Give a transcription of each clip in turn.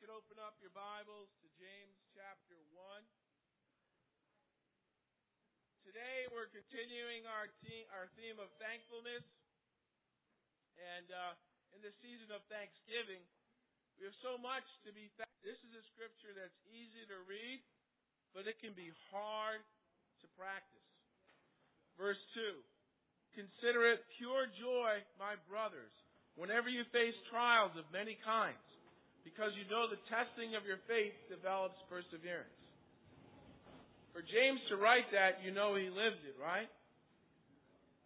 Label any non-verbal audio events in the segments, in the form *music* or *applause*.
could open up your Bibles to James chapter 1. Today we're continuing our, our theme of thankfulness. And uh, in the season of Thanksgiving, we have so much to be thankful. This is a scripture that's easy to read, but it can be hard to practice. Verse 2 Consider it pure joy, my brothers, whenever you face trials of many kinds, because you know the testing of your faith develops perseverance. For James to write that, you know he lived it, right?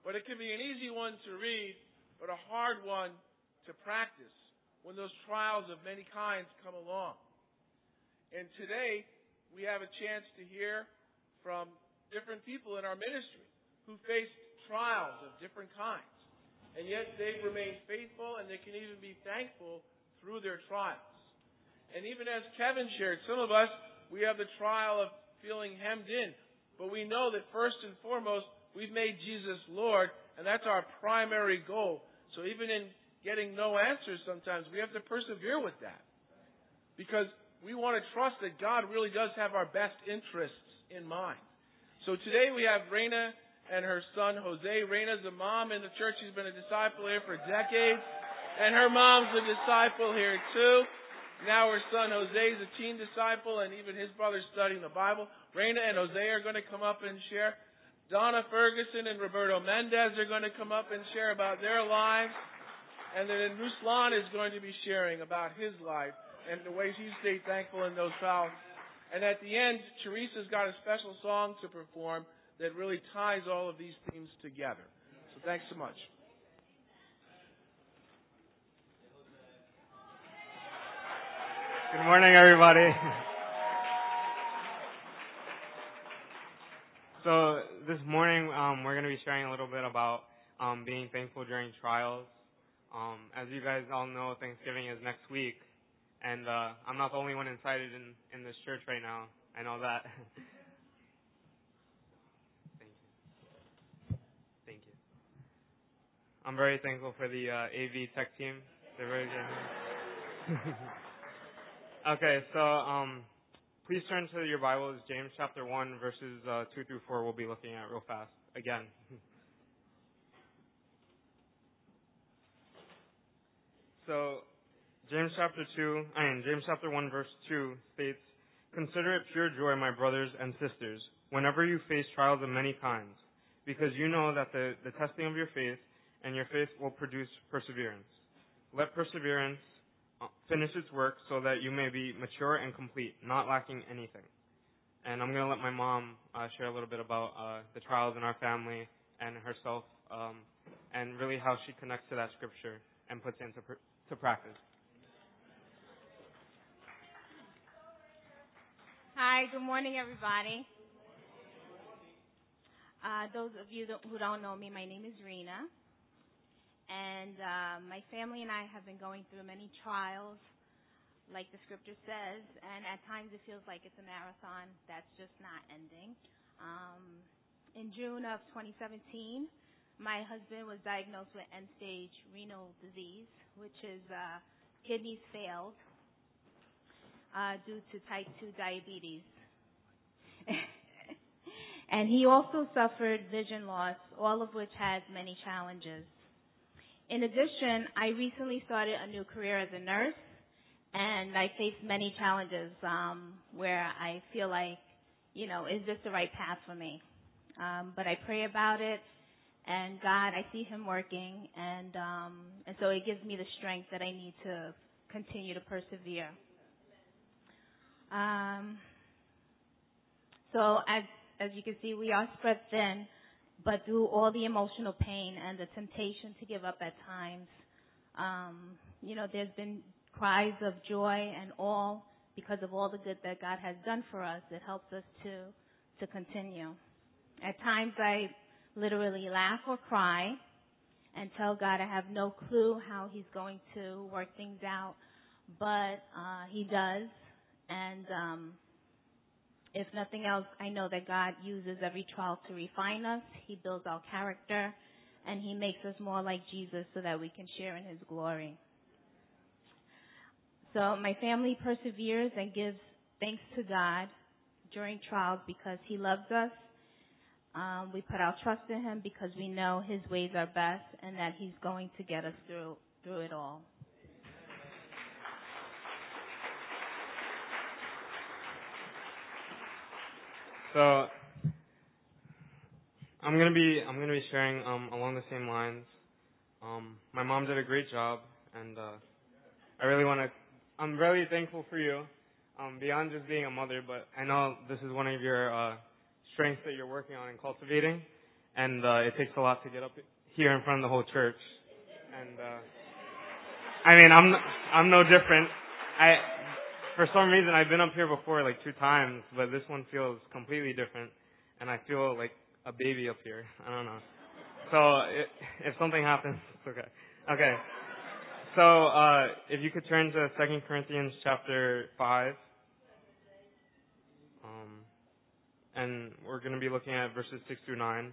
But it can be an easy one to read, but a hard one to practice when those trials of many kinds come along. And today, we have a chance to hear from different people in our ministry who faced trials of different kinds. And yet they've remained faithful and they can even be thankful through their trials. And even as Kevin shared, some of us, we have the trial of feeling hemmed in. But we know that first and foremost, we've made Jesus Lord, and that's our primary goal. So even in getting no answers sometimes, we have to persevere with that. Because we want to trust that God really does have our best interests in mind. So today we have Raina and her son Jose. Raina's a mom in the church. She's been a disciple here for decades. And her mom's a disciple here too. Now her son Jose is a teen disciple, and even his brother's studying the Bible. Raina and Jose are going to come up and share. Donna Ferguson and Roberto Mendez are going to come up and share about their lives. And then Ruslan is going to be sharing about his life and the ways he stayed thankful in those trials. And at the end, Teresa's got a special song to perform that really ties all of these themes together. So thanks so much. Good morning, everybody. So this morning, um, we're going to be sharing a little bit about um, being thankful during trials. Um, as you guys all know, Thanksgiving is next week, and uh, I'm not the only one excited in, in this church right now. I know that. *laughs* Thank you. Thank you. I'm very thankful for the uh, AV tech team. They're very good. *laughs* Okay, so um, please turn to your Bibles, James chapter 1, verses uh, 2 through 4, we'll be looking at real fast again. *laughs* so, James chapter 2, I mean, James chapter 1, verse 2 states, Consider it pure joy, my brothers and sisters, whenever you face trials of many kinds, because you know that the, the testing of your faith and your faith will produce perseverance. Let perseverance finish its work so that you may be mature and complete, not lacking anything. And I'm going to let my mom uh, share a little bit about uh, the trials in our family and herself, um, and really how she connects to that scripture and puts it into pr- to practice. Hi, good morning, everybody. Uh, those of you who don't know me, my name is Rena. And uh, my family and I have been going through many trials, like the scripture says, and at times it feels like it's a marathon that's just not ending. Um, in June of 2017, my husband was diagnosed with end stage renal disease, which is uh, kidneys failed uh, due to type 2 diabetes. *laughs* and he also suffered vision loss, all of which has many challenges. In addition, I recently started a new career as a nurse, and I face many challenges um, where I feel like, you know, is this the right path for me? Um, but I pray about it, and God, I see Him working, and um, and so it gives me the strength that I need to continue to persevere. Um, so as as you can see, we are spread thin but through all the emotional pain and the temptation to give up at times, um, you know, there's been cries of joy and all because of all the good that God has done for us. It helps us to to continue. At times, I literally laugh or cry and tell God I have no clue how He's going to work things out, but uh, He does, and um, if nothing else, I know that God uses every trial to refine us. He builds our character and He makes us more like Jesus so that we can share in His glory. So my family perseveres and gives thanks to God during trials because He loves us. Um, we put our trust in Him because we know His ways are best and that He's going to get us through through it all. So I'm gonna be I'm gonna be sharing um, along the same lines. Um, my mom did a great job, and uh, I really want to. I'm really thankful for you, um, beyond just being a mother. But I know this is one of your uh, strengths that you're working on and cultivating, and uh, it takes a lot to get up here in front of the whole church. And uh, I mean, I'm I'm no different. I for some reason I've been up here before like two times, but this one feels completely different, and I feel like a baby up here. I don't know. So if something happens, *laughs* it's okay. Okay. So uh, if you could turn to Second Corinthians chapter five, um, and we're going to be looking at verses six through nine,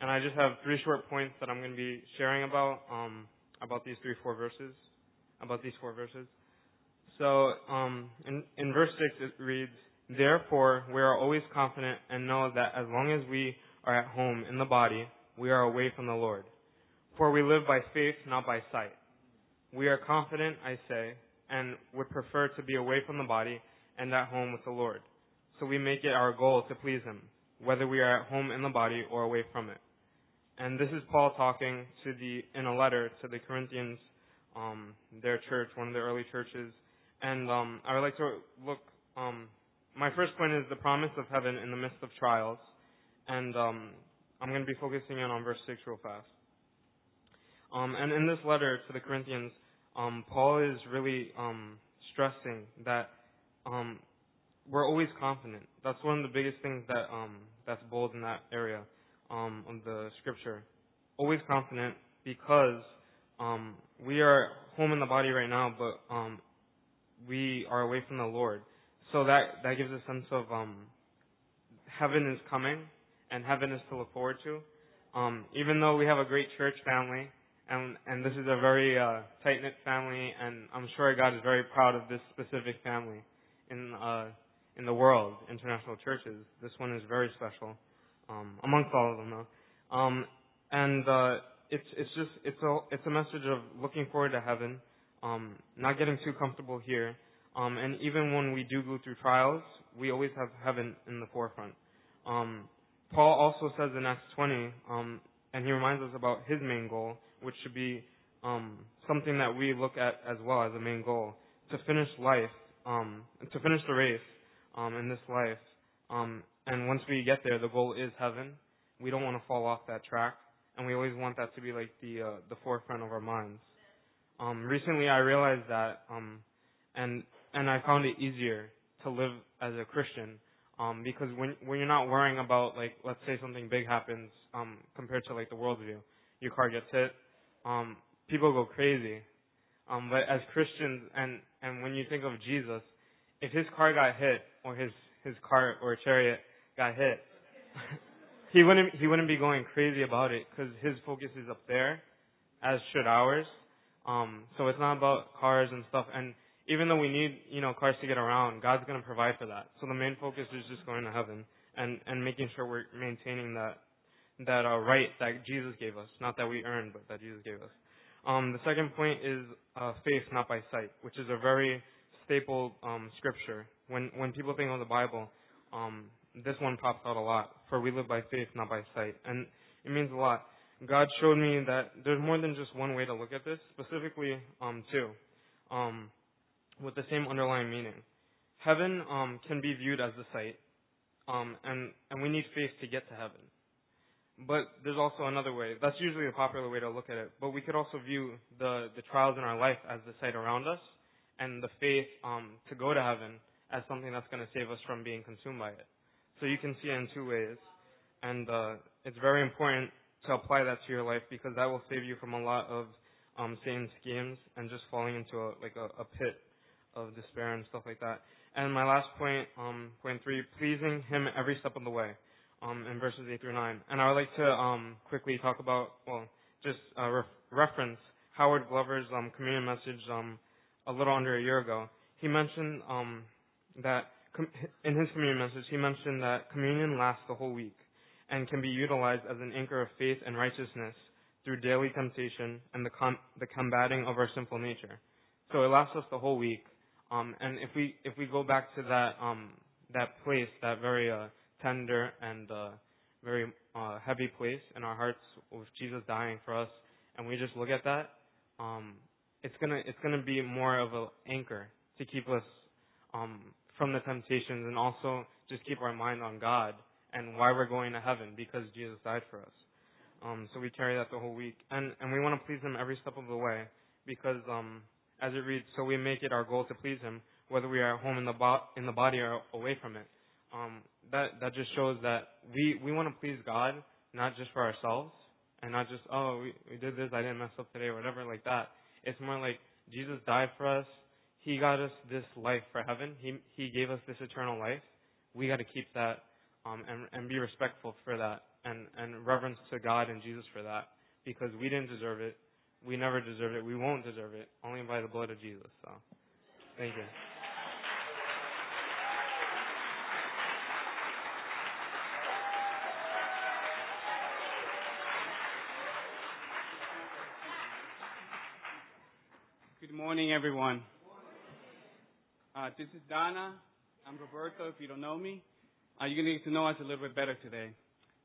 and I just have three short points that I'm going to be sharing about um, about these three four verses, about these four verses. So um, in, in verse 6 it reads, Therefore we are always confident and know that as long as we are at home in the body, we are away from the Lord. For we live by faith, not by sight. We are confident, I say, and would prefer to be away from the body and at home with the Lord. So we make it our goal to please Him, whether we are at home in the body or away from it. And this is Paul talking to the in a letter to the Corinthians, um, their church, one of the early churches and um, I would like to look. Um, my first point is the promise of heaven in the midst of trials, and um, I'm going to be focusing in on verse six real fast. Um, and in this letter to the Corinthians, um, Paul is really um, stressing that we're always confident. That's one of the biggest things that that's bold in that area of the scripture. Always confident because we are home in the body right now, but we are away from the Lord. So that that gives a sense of um, heaven is coming and heaven is to look forward to. Um, even though we have a great church family and and this is a very uh, tight knit family, and I'm sure God is very proud of this specific family in uh, in the world, international churches. This one is very special um, amongst all of them, though. Um, and uh, it's it's just it's a it's a message of looking forward to heaven um, not getting too comfortable here. Um, and even when we do go through trials, we always have heaven in the forefront. Um, Paul also says in Acts 20, um, and he reminds us about his main goal, which should be um, something that we look at as well as a main goal, to finish life, um, to finish the race um, in this life. Um, and once we get there, the goal is heaven. We don't want to fall off that track, and we always want that to be like the uh, the forefront of our minds. Um, recently, I realized that, um, and and I found it easier to live as a Christian um, because when when you're not worrying about like let's say something big happens um, compared to like the worldview, your car gets hit, um, people go crazy. Um, but as Christians, and and when you think of Jesus, if his car got hit or his his car or chariot got hit, *laughs* he wouldn't he wouldn't be going crazy about it because his focus is up there, as should ours. Um, so it's not about cars and stuff. And even though we need, you know, cars to get around, God's going to provide for that. So the main focus is just going to heaven and, and making sure we're maintaining that, that uh, right that Jesus gave us. Not that we earned, but that Jesus gave us. Um, the second point is uh, faith, not by sight, which is a very staple um, scripture. When when people think of the Bible, um, this one pops out a lot. For we live by faith, not by sight, and it means a lot. God showed me that there's more than just one way to look at this, specifically um, two, um, with the same underlying meaning. Heaven um, can be viewed as the site, um, and and we need faith to get to heaven. But there's also another way. That's usually a popular way to look at it. But we could also view the the trials in our life as the site around us, and the faith um, to go to heaven as something that's going to save us from being consumed by it. So you can see it in two ways, and uh, it's very important to apply that to your life because that will save you from a lot of um, Satan's schemes and just falling into a, like a, a pit of despair and stuff like that. And my last point, um, point three, pleasing Him every step of the way, um, in verses eight through nine. And I would like to um, quickly talk about, well, just uh, re- reference Howard Glover's um, communion message um, a little under a year ago, he mentioned um, that com- in his communion message, he mentioned that communion lasts the whole week and can be utilized as an anchor of faith and righteousness through daily temptation and the, com- the combating of our sinful nature. So it lasts us the whole week. Um, and if we if we go back to that um, that place, that very uh, tender and uh, very uh, heavy place in our hearts with Jesus dying for us, and we just look at that, um, it's gonna it's gonna be more of an anchor to keep us um, from the temptations and also just keep our mind on God and why we're going to heaven because Jesus died for us. Um, so we carry that the whole week, and and we want to please Him every step of the way because um, as it reads, so we make it our goal to please Him, whether we are at home in the bo- in the body or away from it. Um, that that just shows that we we want to please God, not just for ourselves, and not just oh we we did this, I didn't mess up today, or whatever like that. It's more like Jesus died for us. He got us this life for heaven. He He gave us this eternal life. We got to keep that um, and and be respectful for that and and reverence to God and Jesus for that because we didn't deserve it. We never deserved it. We won't deserve it only by the blood of Jesus. So, thank you. Good morning, everyone. Uh, this is Donna. I'm Roberto. If you don't know me, uh, you're going to get to know us a little bit better today.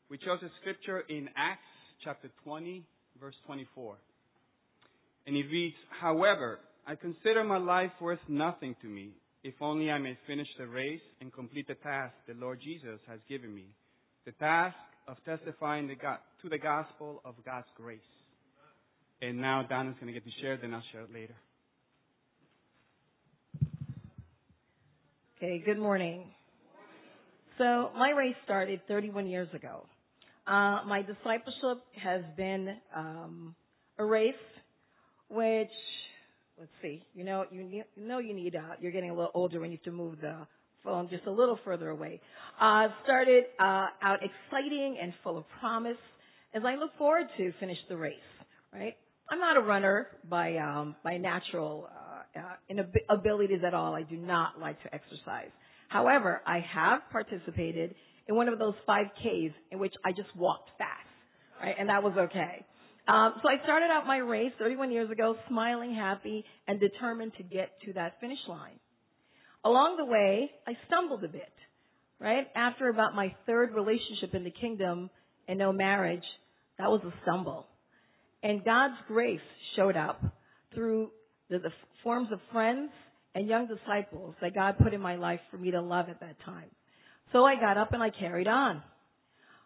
We chose a scripture in Acts chapter 20, verse 24. And it reads, However, I consider my life worth nothing to me, if only I may finish the race and complete the task the Lord Jesus has given me, the task of testifying to the gospel of God's grace. And now Donna's going to get to share, then I'll share it later. Okay, good morning. So my race started 31 years ago. Uh, my discipleship has been um, a race which, let's see, you know, you, need, you know you need, uh, you're getting a little older when you have to move the phone just a little further away. Uh, started uh, out exciting and full of promise as I look forward to finish the race, right? I'm not a runner by um, by natural uh, uh, abilities at all. I do not like to exercise. However, I have participated in one of those 5Ks in which I just walked fast, right? And that was okay. Um, so I started out my race 31 years ago, smiling, happy, and determined to get to that finish line. Along the way, I stumbled a bit, right? After about my third relationship in the kingdom and no marriage, that was a stumble. And God's grace showed up through the, the forms of friends and young disciples that God put in my life for me to love at that time. So I got up and I carried on.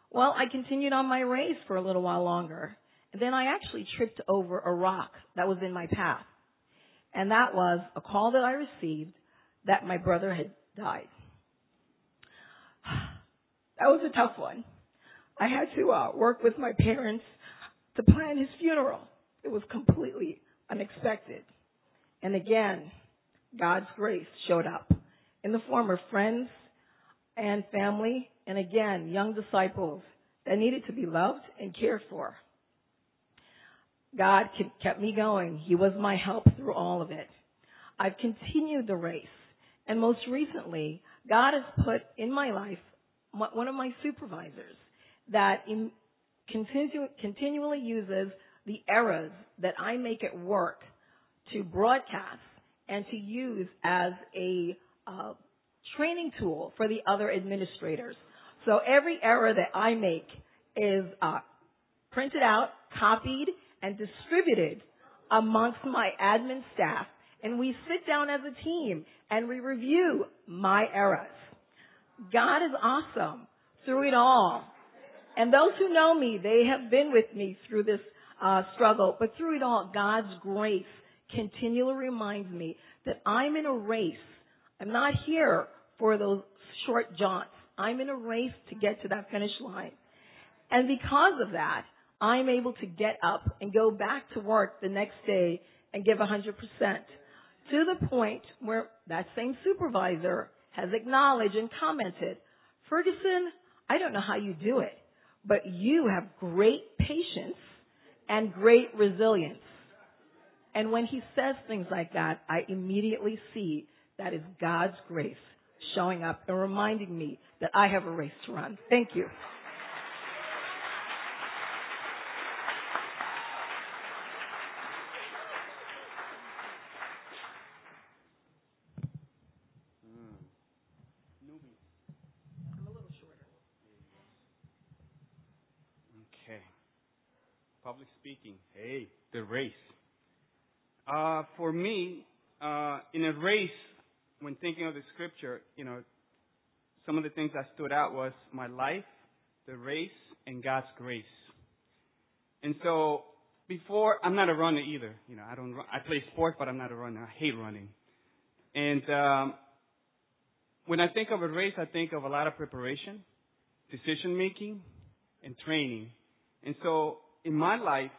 Well, I continued on my race for a little while longer. And then I actually tripped over a rock that was in my path. And that was a call that I received that my brother had died. *sighs* That was a tough one. I had to uh, work with my parents to plan his funeral. It was completely unexpected. And again, God's grace showed up in the form of friends and family, and again, young disciples that needed to be loved and cared for. God kept me going. He was my help through all of it. I've continued the race. And most recently, God has put in my life one of my supervisors that in, continue, continually uses the errors that I make at work to broadcast and to use as a uh, training tool for the other administrators. So every error that I make is uh, printed out, copied, and distributed amongst my admin staff. And we sit down as a team and we review my errors. God is awesome through it all. And those who know me, they have been with me through this uh, struggle. But through it all, God's grace continually reminds me that I'm in a race. I'm not here for those short jaunts. I'm in a race to get to that finish line. And because of that, I'm able to get up and go back to work the next day and give 100% to the point where that same supervisor has acknowledged and commented, Ferguson, I don't know how you do it, but you have great patience and great resilience. And when he says things like that, I immediately see that is God's grace showing up and reminding me that I have a race to run. Thank you. Hmm. Okay. Public speaking. Hey, the race. Uh, for me, uh, in a race, when thinking of the scripture, you know, some of the things that stood out was my life, the race, and God's grace. And so, before, I'm not a runner either. You know, I don't, run, I play sports, but I'm not a runner. I hate running. And, um, when I think of a race, I think of a lot of preparation, decision making, and training. And so, in my life,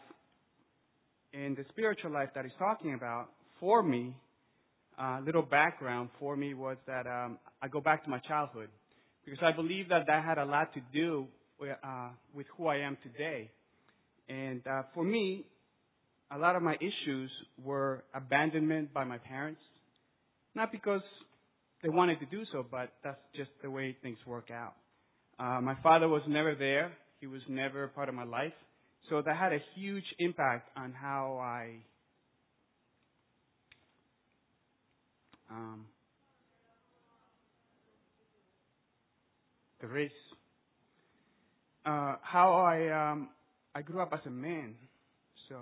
in the spiritual life that he's talking about, for me, uh, little background for me was that um, I go back to my childhood because I believe that that had a lot to do with, uh, with who I am today. And uh, for me, a lot of my issues were abandonment by my parents, not because they wanted to do so, but that's just the way things work out. Uh, my father was never there; he was never a part of my life, so that had a huge impact on how I um, the race. Uh, how I um, I grew up as a man, so.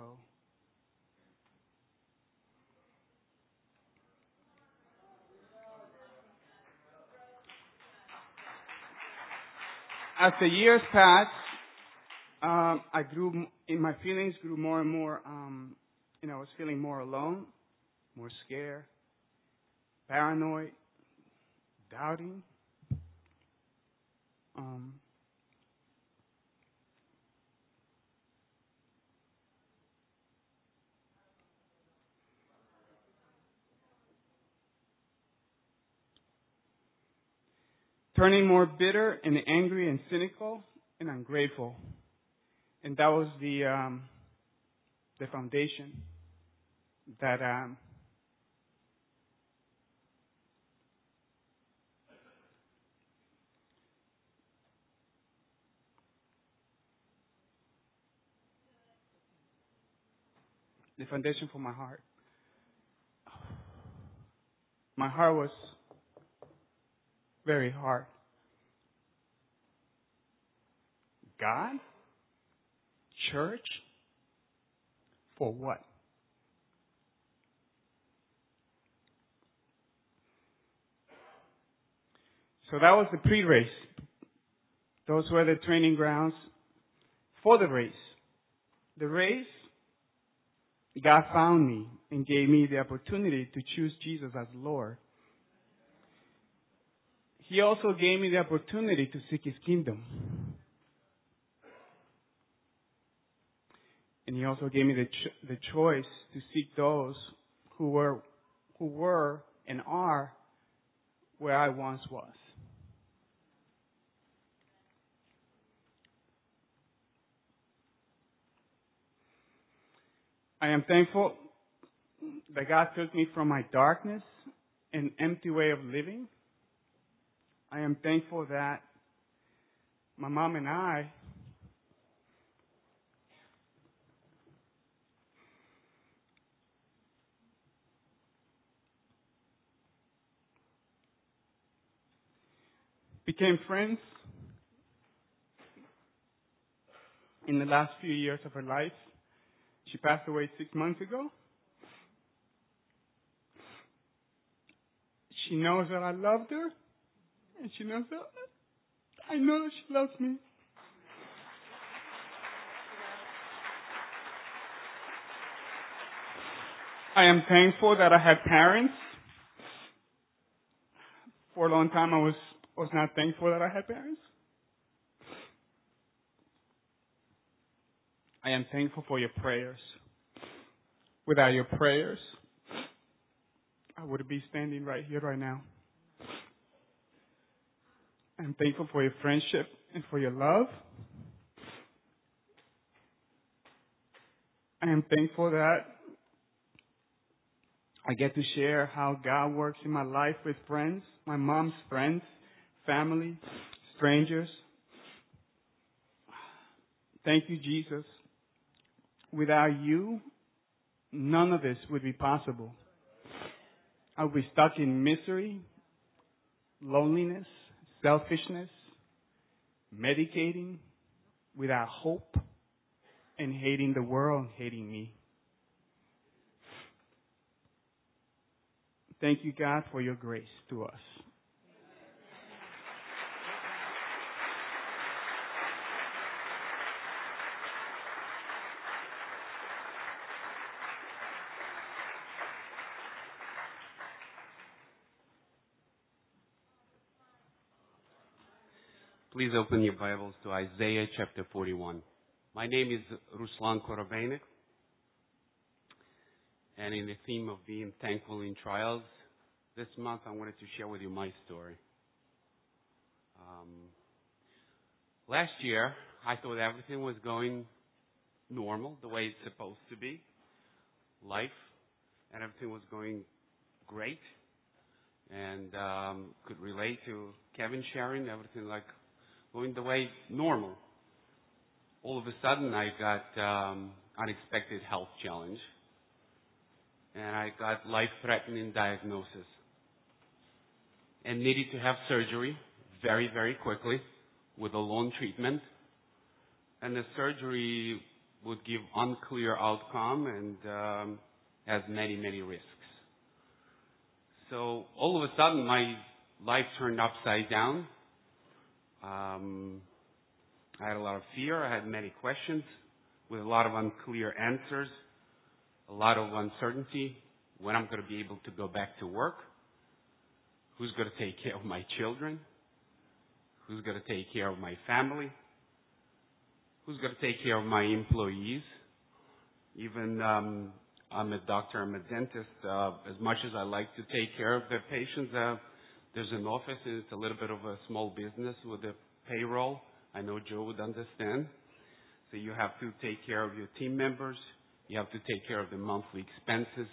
As the years passed, um, I grew, in my feelings grew more and more, um, you know, I was feeling more alone, more scared, paranoid, doubting. Um, turning more bitter and angry and cynical and ungrateful. And that was the um, the foundation that um, the foundation for my heart. My heart was very hard. God? Church? For what? So that was the pre-race. Those were the training grounds for the race. The race God found me and gave me the opportunity to choose Jesus as Lord. He also gave me the opportunity to seek His kingdom. And He also gave me the, ch- the choice to seek those who were, who were and are where I once was. I am thankful that God took me from my darkness and empty way of living. I am thankful that my mom and I became friends in the last few years of her life. She passed away six months ago. She knows that I loved her, and she knows that I know that she loves me. I am thankful that I had parents. For a long time, I was was not thankful that I had parents. I am thankful for your prayers. Without your prayers, I would be standing right here right now. I'm thankful for your friendship and for your love. I am thankful that I get to share how God works in my life with friends, my mom's friends, family, strangers. Thank you, Jesus. Without you, none of this would be possible. I would be stuck in misery, loneliness, selfishness, medicating without hope, and hating the world, hating me. Thank you, God, for your grace to us. Please open your Bibles to Isaiah chapter 41. My name is Ruslan Korobeinik, and in the theme of being thankful in trials, this month I wanted to share with you my story. Um, last year, I thought everything was going normal, the way it's supposed to be, life, and everything was going great, and um, could relate to Kevin sharing everything like going the way normal. All of a sudden, I got um, unexpected health challenge, and I got life-threatening diagnosis, and needed to have surgery very, very quickly with a long treatment. And the surgery would give unclear outcome and um, has many, many risks. So all of a sudden, my life turned upside down um, I had a lot of fear. I had many questions with a lot of unclear answers, a lot of uncertainty when I'm going to be able to go back to work, who's going to take *laughs* care of my children, who's going to take care of my family, who's going to take care of my employees. Even um, I'm a doctor, I'm a dentist. Uh, as much as I like to take care of the patients, uh, there's an office. And it's a little bit of a small business with a payroll. I know Joe would understand. So you have to take care of your team members. You have to take care of the monthly expenses.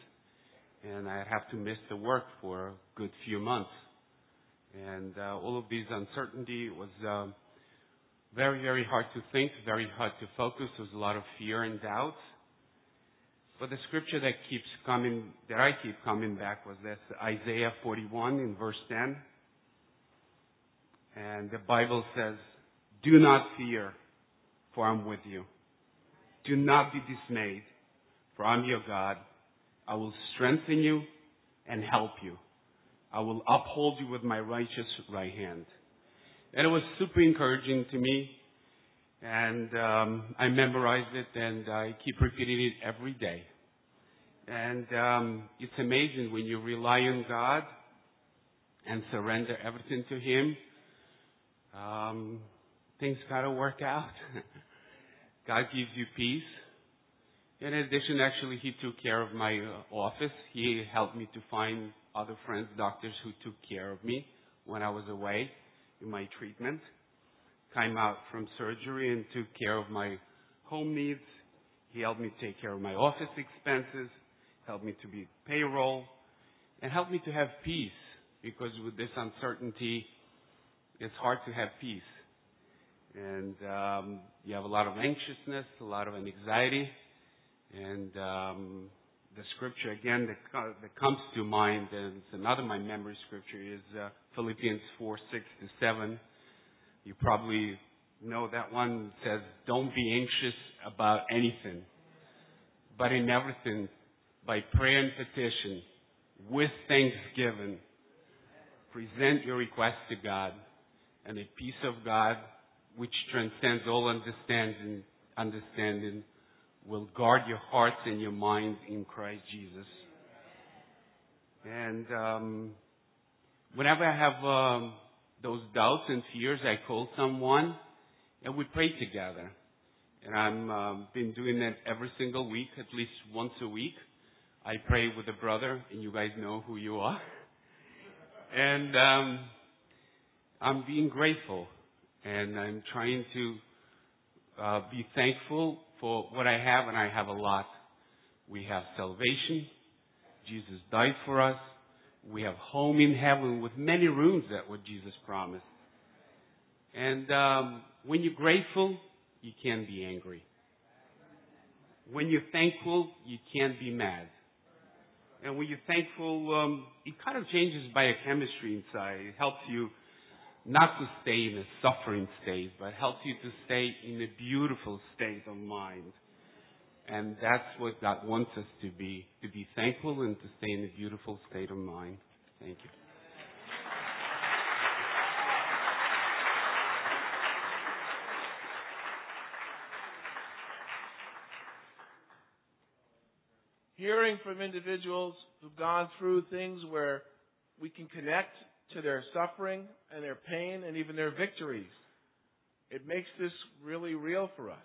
And I have to miss the work for a good few months. And uh, all of these uncertainty was uh, very, very hard to think, very hard to focus. There was a lot of fear and doubt. But the scripture that keeps coming, that I keep coming back was this Isaiah 41 in verse 10. And the Bible says, Do not fear, for I'm with you. Do not be dismayed, for I'm your God. I will strengthen you and help you. I will uphold you with my righteous right hand. And it was super encouraging to me and um, I memorized it and I keep repeating it every day. And um, it's amazing when you rely on God and surrender everything to Him. Um, things gotta work out. *laughs* God gives you peace. In addition, actually, He took care of my uh, office. He helped me to find other friends, doctors who took care of me when I was away in my treatment came out from surgery and took care of my home needs. He helped me take care of my office expenses, helped me to be payroll, and helped me to have peace because with this uncertainty, it's hard to have peace. And um, you have a lot of anxiousness, a lot of anxiety, and um, the scripture again that, that comes to mind, and it's another my memory scripture is uh, Philippians 4, 6 to 7 you probably know that one says, don't be anxious about anything, but in everything, by prayer and petition, with thanksgiving, present your request to God, and the peace of God, which transcends all understanding, understanding, will guard your hearts and your minds in Christ Jesus. And um, whenever I have um, those doubts and fears, I call someone and we pray together. And I'm um, been doing that every single week, at least once a week. I pray with a brother, and you guys know who you are. *laughs* And um, I'm being grateful, and I'm trying to uh, be thankful for what I have, and I have a lot. We have salvation, Jesus died for us. We have home in heaven with many rooms that what Jesus promised. And um, when you're grateful, you can't be angry. When you're thankful, you can't be mad. And when you're thankful, um, it kind of changes biochemistry inside. It helps you not to stay in a suffering state, but helps you to stay in a beautiful state of mind. And that's what God wants us to be, to be thankful and to stay in a beautiful state of mind. Thank you. Hearing from individuals who've gone through things where we can connect to their suffering and their pain and even their victories. It makes this really real for us.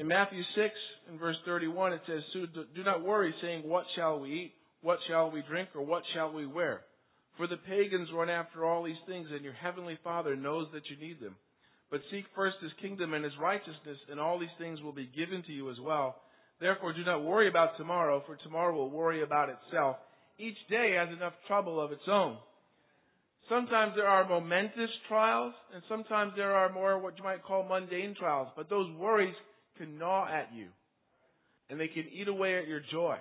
In Matthew 6 and verse 31, it says, so Do not worry, saying, What shall we eat? What shall we drink? Or what shall we wear? For the pagans run after all these things, and your heavenly Father knows that you need them. But seek first his kingdom and his righteousness, and all these things will be given to you as well. Therefore, do not worry about tomorrow, for tomorrow will worry about itself. Each day has enough trouble of its own. Sometimes there are momentous trials, and sometimes there are more what you might call mundane trials. But those worries can gnaw at you, and they can eat away at your joy.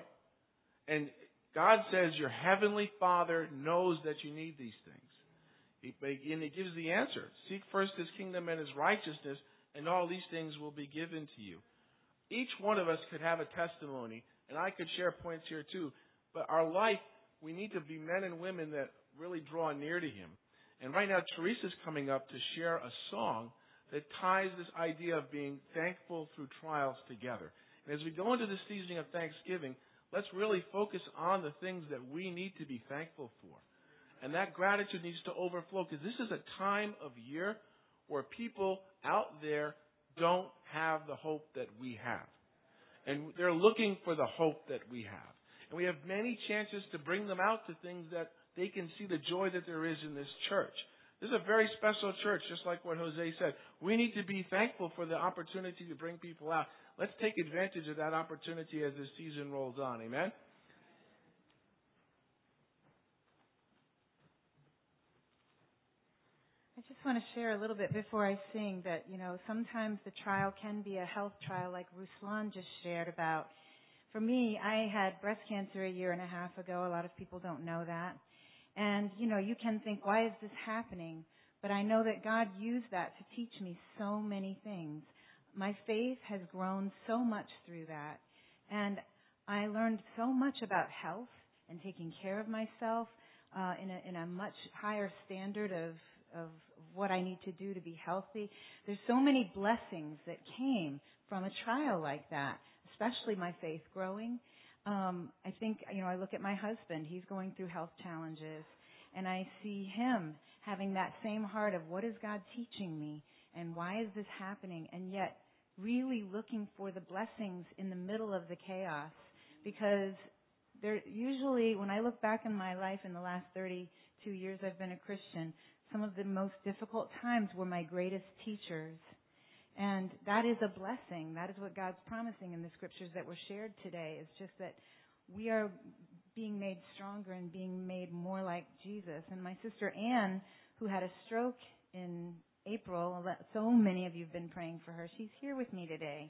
And God says your heavenly Father knows that you need these things. And He gives the answer. Seek first His kingdom and His righteousness, and all these things will be given to you. Each one of us could have a testimony, and I could share points here too. But our life, we need to be men and women that really draw near to Him. And right now, Teresa's coming up to share a song that ties this idea of being thankful through trials together. And as we go into this season of Thanksgiving, let's really focus on the things that we need to be thankful for. And that gratitude needs to overflow because this is a time of year where people out there don't have the hope that we have. And they're looking for the hope that we have. And we have many chances to bring them out to things that they can see the joy that there is in this church. This is a very special church, just like what Jose said. We need to be thankful for the opportunity to bring people out. Let's take advantage of that opportunity as this season rolls on. Amen? I just want to share a little bit before I sing that, you know, sometimes the trial can be a health trial like Ruslan just shared about. For me, I had breast cancer a year and a half ago. A lot of people don't know that. And, you know, you can think, why is this happening? But I know that God used that to teach me so many things. My faith has grown so much through that. And I learned so much about health and taking care of myself uh, in, a, in a much higher standard of, of what I need to do to be healthy. There's so many blessings that came from a trial like that, especially my faith growing um, I think, you know, I look at my husband, he's going through health challenges, and I see him having that same heart of what is God teaching me and why is this happening, and yet really looking for the blessings in the middle of the chaos because there usually when I look back in my life in the last 32 years I've been a Christian, some of the most difficult times were my greatest teachers. And that is a blessing. That is what God's promising in the scriptures that were shared today. It's just that we are being made stronger and being made more like Jesus. And my sister Anne, who had a stroke in April, so many of you have been praying for her. She's here with me today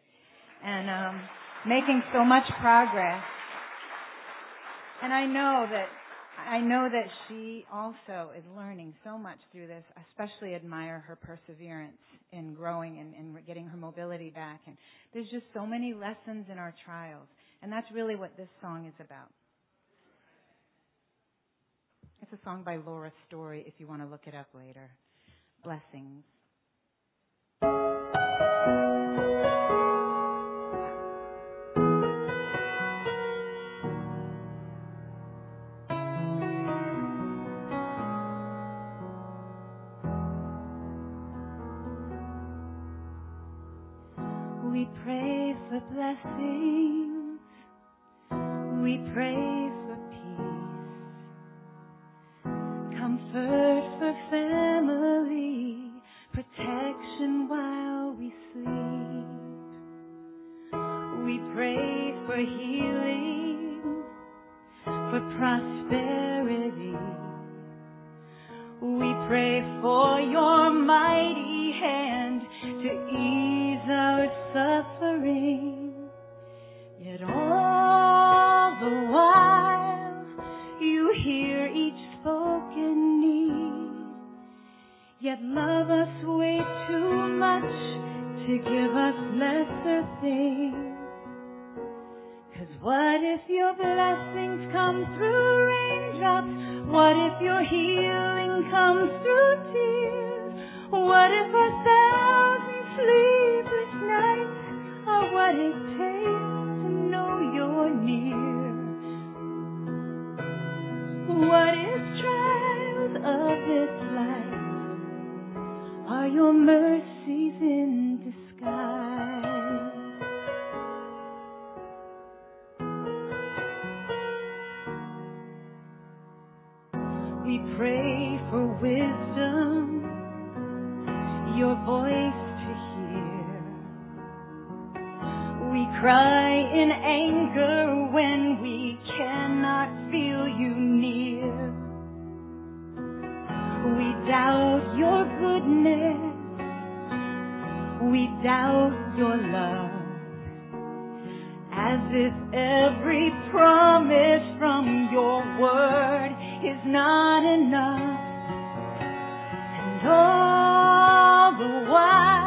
and um, making so much progress. And I know that I know that she also is learning so much through this. I especially admire her perseverance in growing and, and getting her mobility back. And there's just so many lessons in our trials. And that's really what this song is about. It's a song by Laura Story if you want to look it up later. Blessings. Blessings. We pray cry in anger when we cannot feel you near. We doubt your goodness, we doubt your love. As if every promise from your word is not enough. And all the while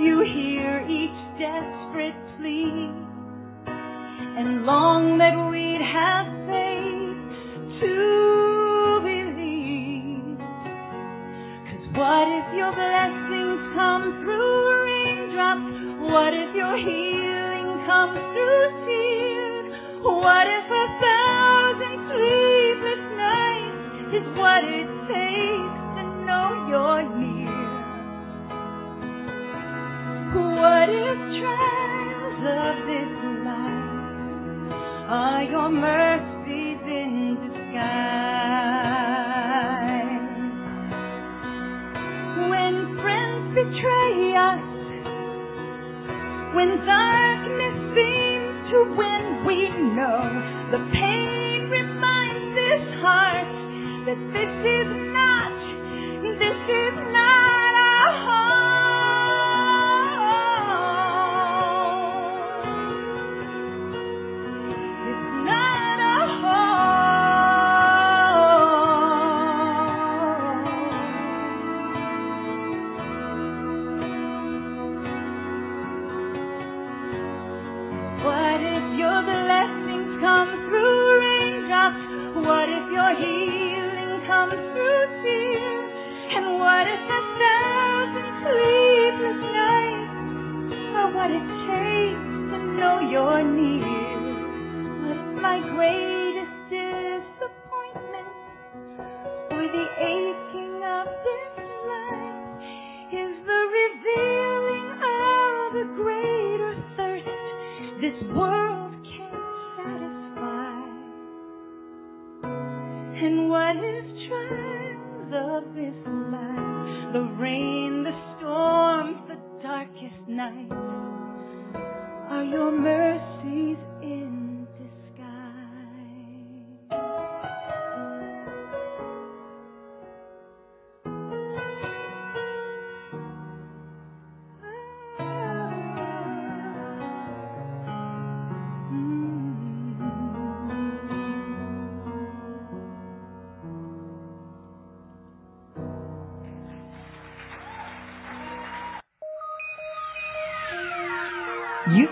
you hear each desperate plea and long that we'd have faith to believe. Cause what if your blessings come through raindrops? What if your healing comes through tears? What if a thousand sleepless nights is what it takes to know you're near? What if trials of this life? Are your mercies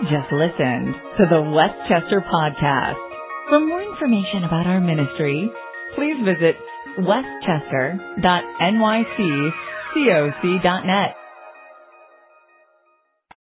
just listened to the Westchester Podcast. For more information about our ministry, please visit westchester.nyccoc.net.